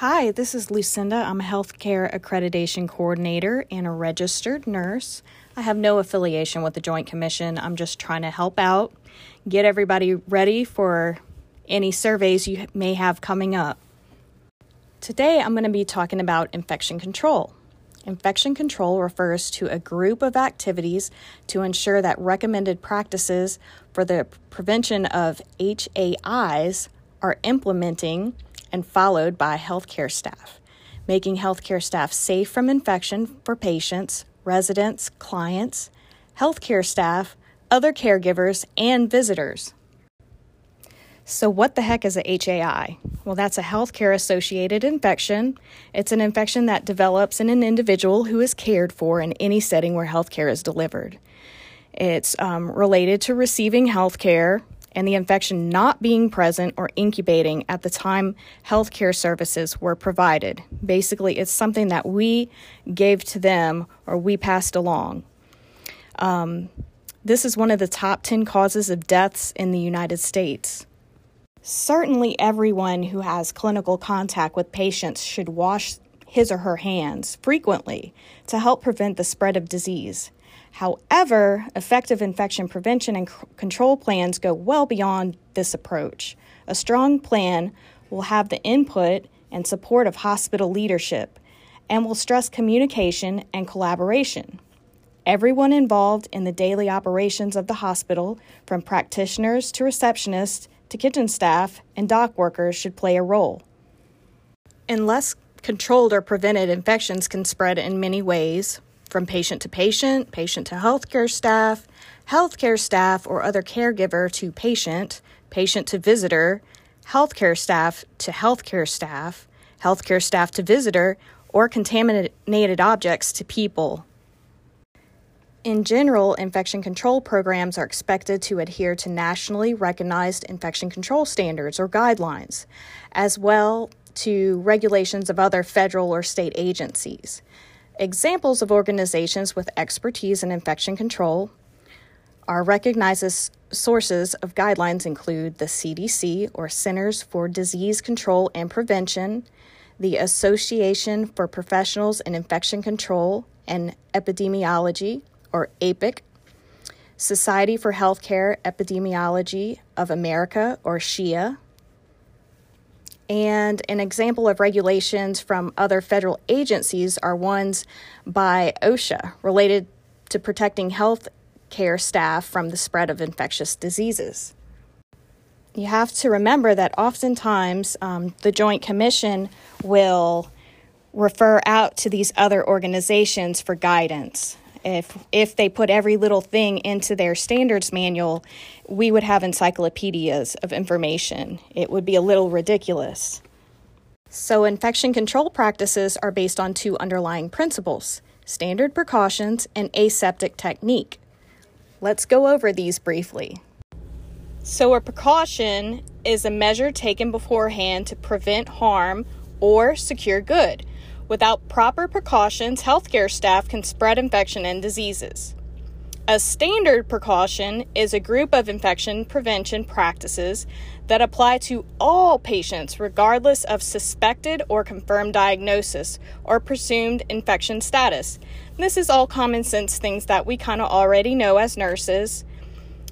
Hi, this is Lucinda. I'm a healthcare accreditation coordinator and a registered nurse. I have no affiliation with the Joint Commission. I'm just trying to help out, get everybody ready for any surveys you may have coming up. Today, I'm going to be talking about infection control. Infection control refers to a group of activities to ensure that recommended practices for the prevention of HAIs are implementing and followed by healthcare staff, making healthcare staff safe from infection for patients, residents, clients, healthcare staff, other caregivers, and visitors. So, what the heck is a HAI? Well, that's a healthcare associated infection. It's an infection that develops in an individual who is cared for in any setting where healthcare is delivered. It's um, related to receiving healthcare and the infection not being present or incubating at the time healthcare services were provided. Basically, it's something that we gave to them or we passed along. Um, this is one of the top 10 causes of deaths in the United States. Certainly, everyone who has clinical contact with patients should wash his or her hands frequently to help prevent the spread of disease. However, effective infection prevention and c- control plans go well beyond this approach. A strong plan will have the input and support of hospital leadership and will stress communication and collaboration. Everyone involved in the daily operations of the hospital, from practitioners to receptionists to kitchen staff and dock workers should play a role. Unless controlled or prevented, infections can spread in many ways from patient to patient, patient to healthcare staff, healthcare staff or other caregiver to patient, patient to visitor, healthcare staff to healthcare staff, healthcare staff to visitor, or contaminated objects to people. In general, infection control programs are expected to adhere to nationally recognized infection control standards or guidelines, as well to regulations of other federal or state agencies. Examples of organizations with expertise in infection control. Are recognized sources of guidelines include the CDC or Centers for Disease Control and Prevention, the Association for Professionals in Infection Control and Epidemiology, or APIC, Society for Healthcare Epidemiology of America, or SHEA, and an example of regulations from other federal agencies are ones by OSHA related to protecting health care staff from the spread of infectious diseases. You have to remember that oftentimes um, the Joint Commission will refer out to these other organizations for guidance if if they put every little thing into their standards manual, we would have encyclopedias of information. It would be a little ridiculous. So, infection control practices are based on two underlying principles standard precautions and aseptic technique. Let's go over these briefly. So, a precaution is a measure taken beforehand to prevent harm or secure good. Without proper precautions, healthcare staff can spread infection and diseases. A standard precaution is a group of infection prevention practices that apply to all patients regardless of suspected or confirmed diagnosis or presumed infection status. This is all common sense things that we kind of already know as nurses.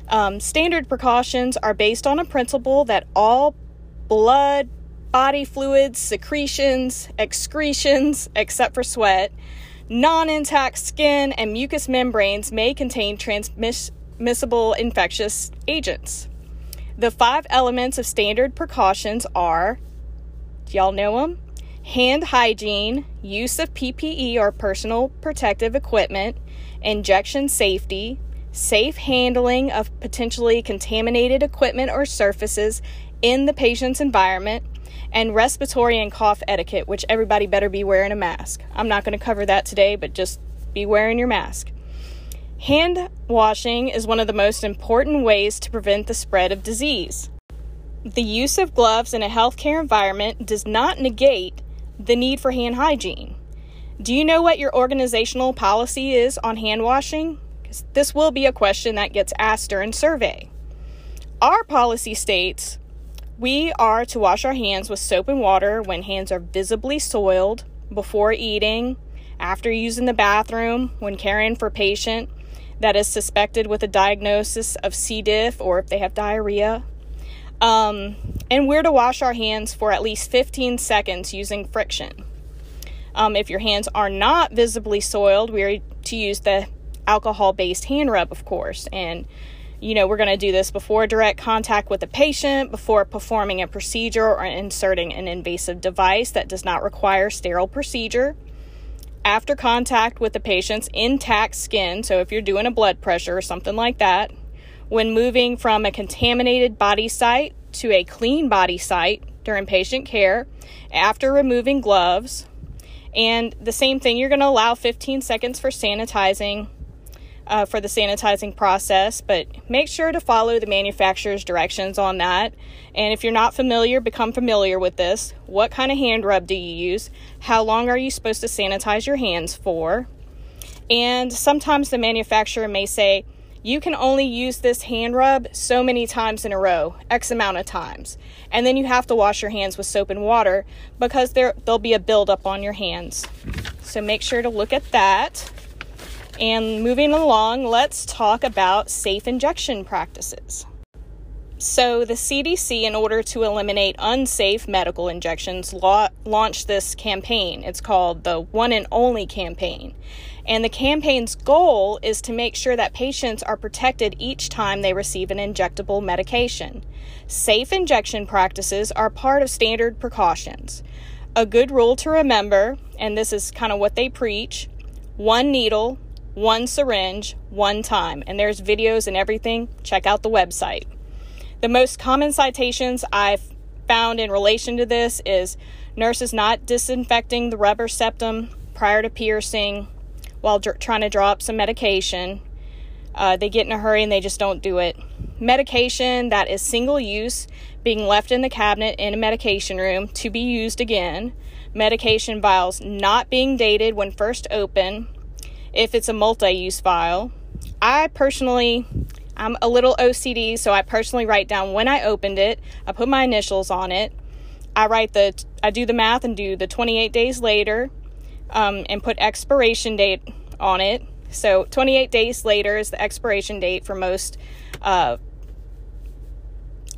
Um, standard precautions are based on a principle that all blood, body fluids, secretions, excretions, except for sweat, non intact skin, and mucous membranes may contain transmissible infectious agents. The five elements of standard precautions are y'all know them? Hand hygiene, use of PPE or personal protective equipment, injection safety, safe handling of potentially contaminated equipment or surfaces in the patient's environment, and respiratory and cough etiquette, which everybody better be wearing a mask. I'm not going to cover that today, but just be wearing your mask. Hand washing is one of the most important ways to prevent the spread of disease. The use of gloves in a healthcare environment does not negate the need for hand hygiene. Do you know what your organizational policy is on hand washing? This will be a question that gets asked during survey. Our policy states We are to wash our hands with soap and water when hands are visibly soiled, before eating, after using the bathroom, when caring for patient that is suspected with a diagnosis of C. diff or if they have diarrhea. Um, and we're to wash our hands for at least 15 seconds using friction. Um, if your hands are not visibly soiled, we're to use the alcohol based hand rub, of course. And, you know, we're going to do this before direct contact with the patient, before performing a procedure or inserting an invasive device that does not require sterile procedure. After contact with the patient's intact skin, so if you're doing a blood pressure or something like that, when moving from a contaminated body site to a clean body site during patient care, after removing gloves, and the same thing, you're going to allow 15 seconds for sanitizing uh, for the sanitizing process, but make sure to follow the manufacturer's directions on that. And if you're not familiar, become familiar with this. What kind of hand rub do you use? How long are you supposed to sanitize your hands for? And sometimes the manufacturer may say, you can only use this hand rub so many times in a row, X amount of times. And then you have to wash your hands with soap and water because there, there'll be a buildup on your hands. So make sure to look at that. And moving along, let's talk about safe injection practices. So, the CDC, in order to eliminate unsafe medical injections, la- launched this campaign. It's called the One and Only campaign. And the campaign's goal is to make sure that patients are protected each time they receive an injectable medication. Safe injection practices are part of standard precautions. A good rule to remember, and this is kind of what they preach one needle, one syringe, one time. And there's videos and everything. Check out the website. The most common citations I've found in relation to this is nurses not disinfecting the rubber septum prior to piercing, while dr- trying to draw up some medication. Uh, they get in a hurry and they just don't do it. Medication that is single use being left in the cabinet in a medication room to be used again. Medication vials not being dated when first open if it's a multi use vial. I personally, I'm a little OCD, so I personally write down when I opened it. I put my initials on it. I write the, I do the math and do the 28 days later um, and put expiration date on it. So 28 days later is the expiration date for most uh,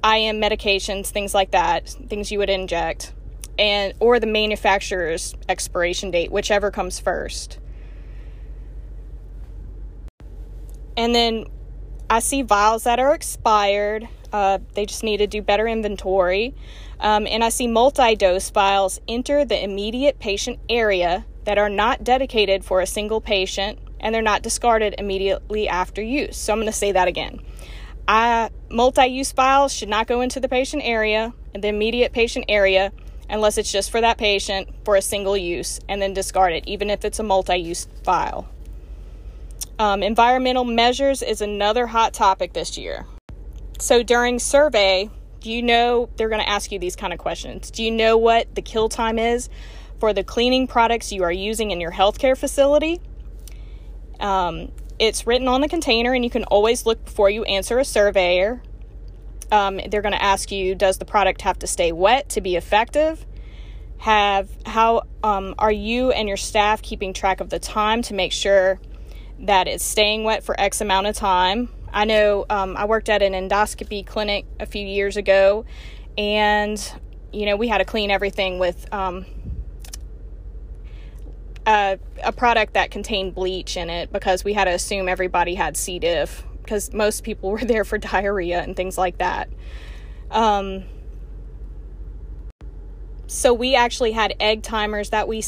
IM medications, things like that, things you would inject, and or the manufacturer's expiration date, whichever comes first. And then I see vials that are expired. Uh, they just need to do better inventory. Um, and I see multi dose vials enter the immediate patient area that are not dedicated for a single patient and they're not discarded immediately after use. So I'm going to say that again. Multi use vials should not go into the patient area, and the immediate patient area, unless it's just for that patient for a single use and then discard it, even if it's a multi use vial. Um, environmental measures is another hot topic this year. So during survey, do you know they're going to ask you these kind of questions? Do you know what the kill time is for the cleaning products you are using in your healthcare facility. Um, it's written on the container, and you can always look before you answer a surveyor. Um, they're going to ask you Does the product have to stay wet to be effective? Have how um, are you and your staff keeping track of the time to make sure that it's staying wet for X amount of time? I know um, I worked at an endoscopy clinic a few years ago, and you know we had to clean everything with um, a, a product that contained bleach in it because we had to assume everybody had C. diff because most people were there for diarrhea and things like that. Um, so we actually had egg timers that we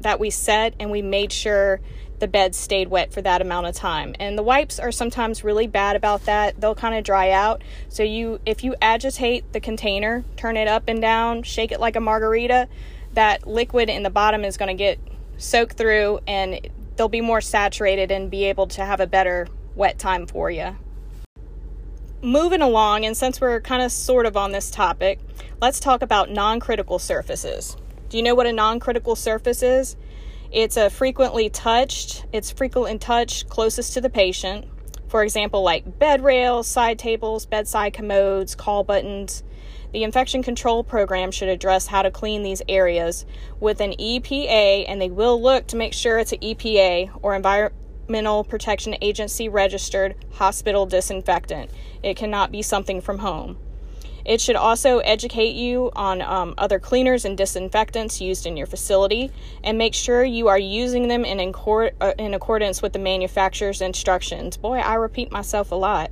that we set and we made sure the bed stayed wet for that amount of time. And the wipes are sometimes really bad about that. They'll kind of dry out. So you if you agitate the container, turn it up and down, shake it like a margarita, that liquid in the bottom is going to get soaked through and they'll be more saturated and be able to have a better wet time for you. Moving along, and since we're kind of sort of on this topic, let's talk about non critical surfaces. Do you know what a non critical surface is? It's a frequently touched, it's frequently touched closest to the patient. For example, like bed rails, side tables, bedside commodes, call buttons. The infection control program should address how to clean these areas with an EPA, and they will look to make sure it's an EPA or Environmental Protection Agency registered hospital disinfectant. It cannot be something from home. It should also educate you on um, other cleaners and disinfectants used in your facility and make sure you are using them in, incor- uh, in accordance with the manufacturer's instructions. Boy, I repeat myself a lot.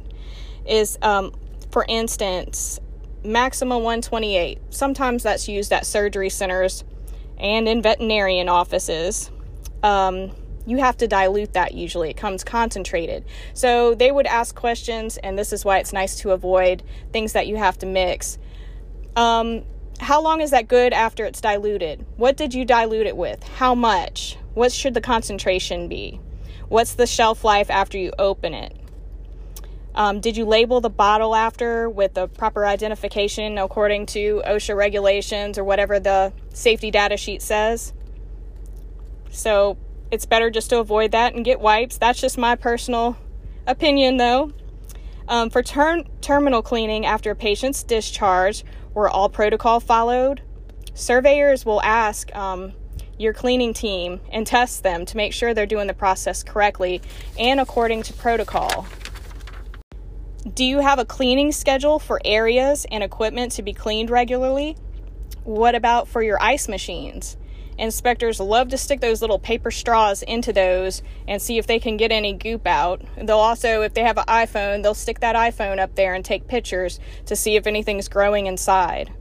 Is, um, for instance, maximum 128. Sometimes that's used at surgery centers and in veterinarian offices. Um, you have to dilute that usually. It comes concentrated. So they would ask questions, and this is why it's nice to avoid things that you have to mix. Um, how long is that good after it's diluted? What did you dilute it with? How much? What should the concentration be? What's the shelf life after you open it? Um, did you label the bottle after with the proper identification according to OSHA regulations or whatever the safety data sheet says? So it's better just to avoid that and get wipes. That's just my personal opinion, though. Um, for ter- terminal cleaning after a patient's discharge, were all protocol followed? Surveyors will ask um, your cleaning team and test them to make sure they're doing the process correctly and according to protocol. Do you have a cleaning schedule for areas and equipment to be cleaned regularly? What about for your ice machines? Inspectors love to stick those little paper straws into those and see if they can get any goop out. They'll also, if they have an iPhone, they'll stick that iPhone up there and take pictures to see if anything's growing inside.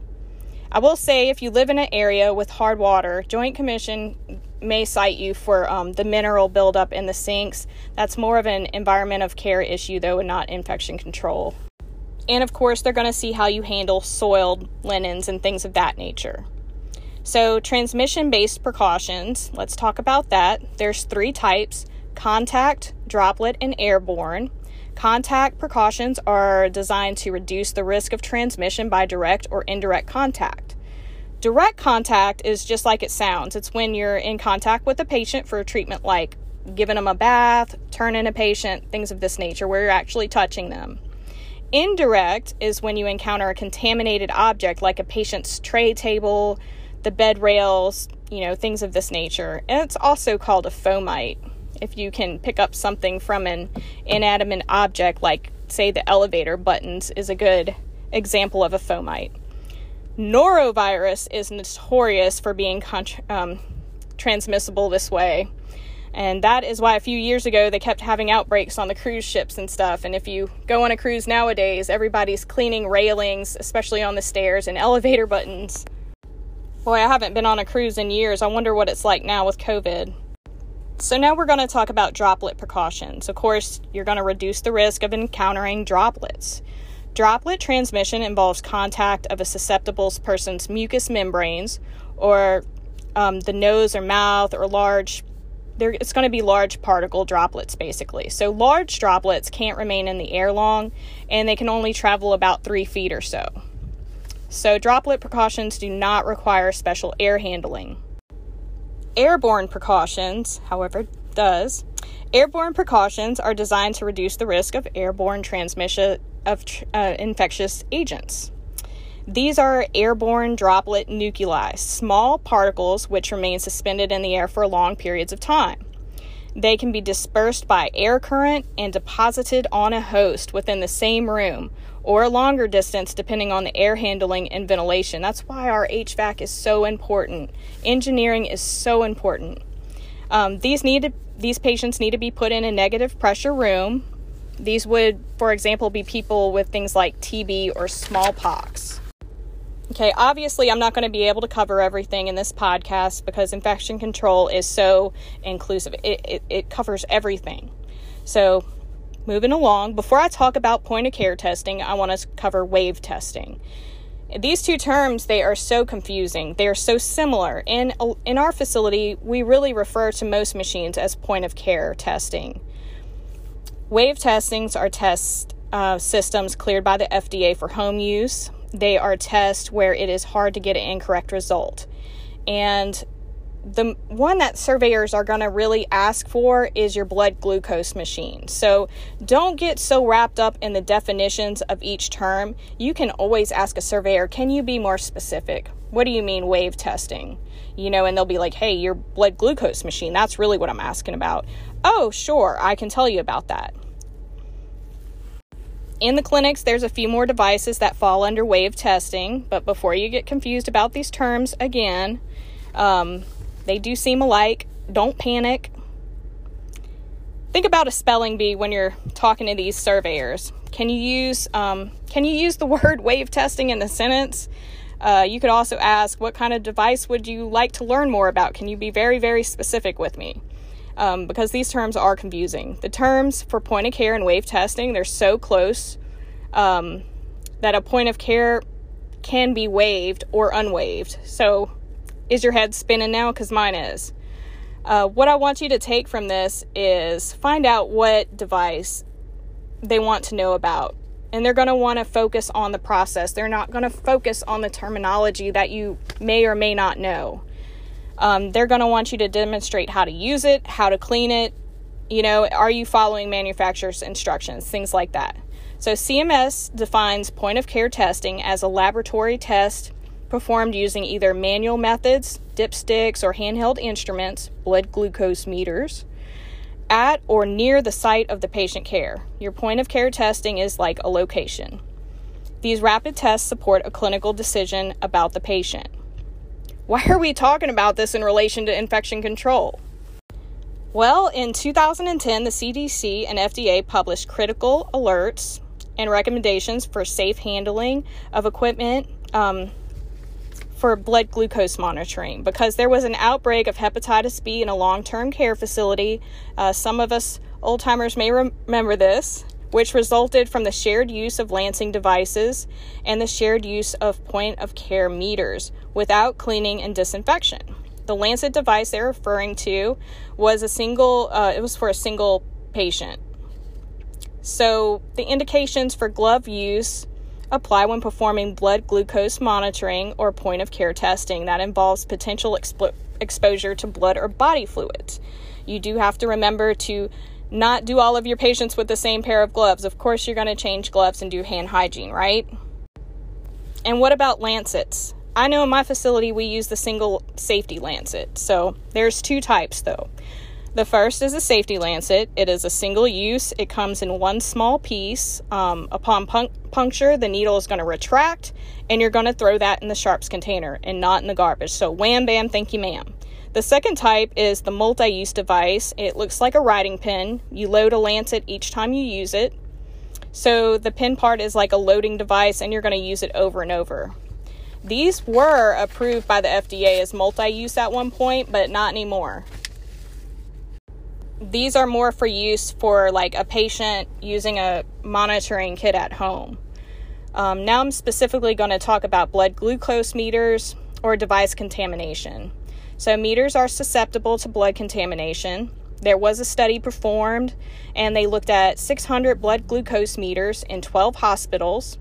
I will say, if you live in an area with hard water, Joint Commission may cite you for um, the mineral buildup in the sinks. That's more of an environment of care issue, though, and not infection control. And of course, they're going to see how you handle soiled linens and things of that nature. So, transmission based precautions, let's talk about that. There's three types contact, droplet, and airborne. Contact precautions are designed to reduce the risk of transmission by direct or indirect contact. Direct contact is just like it sounds. It's when you're in contact with a patient for a treatment like giving them a bath, turning a patient, things of this nature, where you're actually touching them. Indirect is when you encounter a contaminated object like a patient's tray table, the bed rails, you know, things of this nature. And it's also called a fomite. If you can pick up something from an inanimate object, like, say, the elevator buttons, is a good example of a fomite. Norovirus is notorious for being um, transmissible this way. And that is why a few years ago they kept having outbreaks on the cruise ships and stuff. And if you go on a cruise nowadays, everybody's cleaning railings, especially on the stairs, and elevator buttons. Boy, I haven't been on a cruise in years. I wonder what it's like now with COVID. So, now we're going to talk about droplet precautions. Of course, you're going to reduce the risk of encountering droplets. Droplet transmission involves contact of a susceptible person's mucous membranes or um, the nose or mouth or large there, it's going to be large particle droplets basically. So large droplets can't remain in the air long and they can only travel about three feet or so. So, droplet precautions do not require special air handling. Airborne precautions, however, does. Airborne precautions are designed to reduce the risk of airborne transmission of uh, infectious agents. These are airborne droplet nuclei, small particles which remain suspended in the air for long periods of time. They can be dispersed by air current and deposited on a host within the same room or a longer distance depending on the air handling and ventilation. That's why our HVAC is so important. Engineering is so important. Um, these need to, these patients need to be put in a negative pressure room. These would, for example, be people with things like TB or smallpox. Okay, obviously, I'm not going to be able to cover everything in this podcast because infection control is so inclusive. It, it, it covers everything. So, moving along, before I talk about point of care testing, I want to cover waived testing. These two terms, they are so confusing. They are so similar. In, in our facility, we really refer to most machines as point of care testing. Waived testings are test uh, systems cleared by the FDA for home use. They are tests where it is hard to get an incorrect result. And the one that surveyors are going to really ask for is your blood glucose machine. So don't get so wrapped up in the definitions of each term. You can always ask a surveyor, can you be more specific? What do you mean waived testing? You know, and they'll be like, hey, your blood glucose machine, that's really what I'm asking about. Oh, sure, I can tell you about that. In the clinics, there's a few more devices that fall under waived testing, but before you get confused about these terms again, um, they do seem alike. Don't panic. Think about a spelling bee when you're talking to these surveyors. Can you use um, can you use the word waived testing in the sentence? Uh, you could also ask, what kind of device would you like to learn more about? Can you be very, very specific with me? Um, because these terms are confusing. The terms for point of care and waived testing, they're so close um, that a point of care can be waived or unwaived. So is your head spinning now? Because mine is. Uh, what I want you to take from this is find out what device they want to know about. And they're going to want to focus on the process. They're not going to focus on the terminology that you may or may not know. Um, they're going to want you to demonstrate how to use it, how to clean it. You know, are you following manufacturer's instructions? Things like that. So, CMS defines point of care testing as a laboratory test performed using either manual methods, dipsticks, or handheld instruments, blood glucose meters, at or near the site of the patient care. Your point of care testing is like a location. These rapid tests support a clinical decision about the patient. Why are we talking about this in relation to infection control? Well, in 2010, the CDC and FDA published critical alerts and recommendations for safe handling of equipment um, for blood glucose monitoring because there was an outbreak of hepatitis B in a long term care facility. Uh, some of us old timers may rem- remember this, which resulted from the shared use of lancing devices and the shared use of point of care meters without cleaning and disinfection. The Lancet device they're referring to was a single, uh, it was for a single patient. So the indications for glove use apply when performing blood glucose monitoring or point of care testing that involves potential expo- exposure to blood or body fluids. You do have to remember to not do all of your patients with the same pair of gloves. Of course, you're going to change gloves and do hand hygiene, right? And what about lancets? I know in my facility we use the single safety lancet. So there's two types though. The first is a safety lancet. It is a single use. It comes in one small piece. Um, upon puncture, the needle is going to retract, and you're going to throw that in the sharps container and not in the garbage. So, wham bam, thank you, ma'am. The second type is the multi use device. It looks like a writing pen. You load a lancet each time you use it. So, the pen part is like a loading device, and you're going to use it over and over. These were approved by the FDA as multi use at one point, but not anymore these are more for use for like a patient using a monitoring kit at home. Um, now I'm specifically going to talk about blood glucose meters or device contamination. So, meters are susceptible to blood contamination. There was a study performed, and they looked at 600 blood glucose meters in 12 hospitals.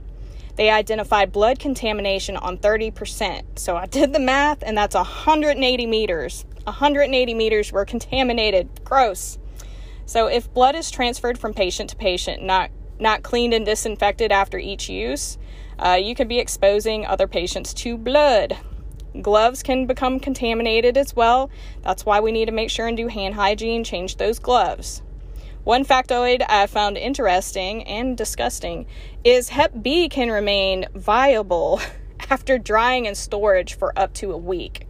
They identified blood contamination on 30%. So, I did the math, and that's 180 meters 180 meters were contaminated. Gross. So if blood is transferred from patient to patient, not not cleaned and disinfected after each use, uh, you could be exposing other patients to blood. Gloves can become contaminated as well. That's why we need to make sure and do hand hygiene, change those gloves. One factoid I found interesting and disgusting is Hep B can remain viable after drying and storage for up to a week.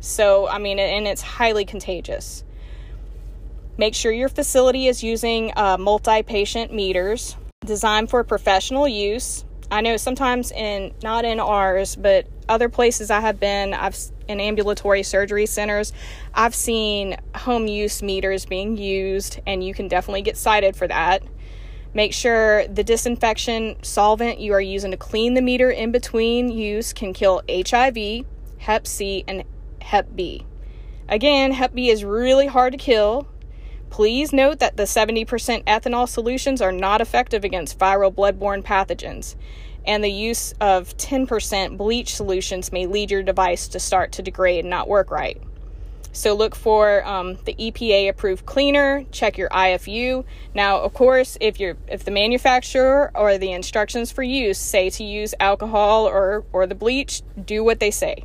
So, I mean, and it's highly contagious. Make sure your facility is using uh, multi patient meters designed for professional use. I know sometimes in not in ours, but other places I have been, I've in ambulatory surgery centers, I've seen home use meters being used, and you can definitely get cited for that. Make sure the disinfection solvent you are using to clean the meter in between use can kill HIV, Hep C, and Hep B. Again, Hep B is really hard to kill. Please note that the 70% ethanol solutions are not effective against viral bloodborne pathogens, and the use of 10% bleach solutions may lead your device to start to degrade and not work right. So look for um, the EPA approved cleaner. Check your IFU. Now, of course, if you're if the manufacturer or the instructions for use say to use alcohol or or the bleach, do what they say.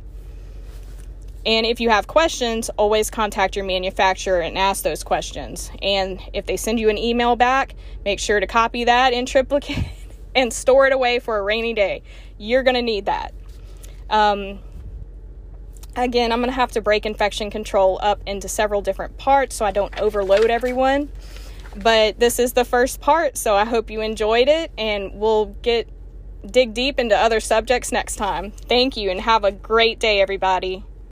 And if you have questions, always contact your manufacturer and ask those questions. And if they send you an email back, make sure to copy that in triplicate and store it away for a rainy day. You're going to need that. Um, Again, I'm going to have to break infection control up into several different parts so I don't overload everyone. But this is the first part, so I hope you enjoyed it and we'll get dig deep into other subjects next time. Thank you and have a great day everybody.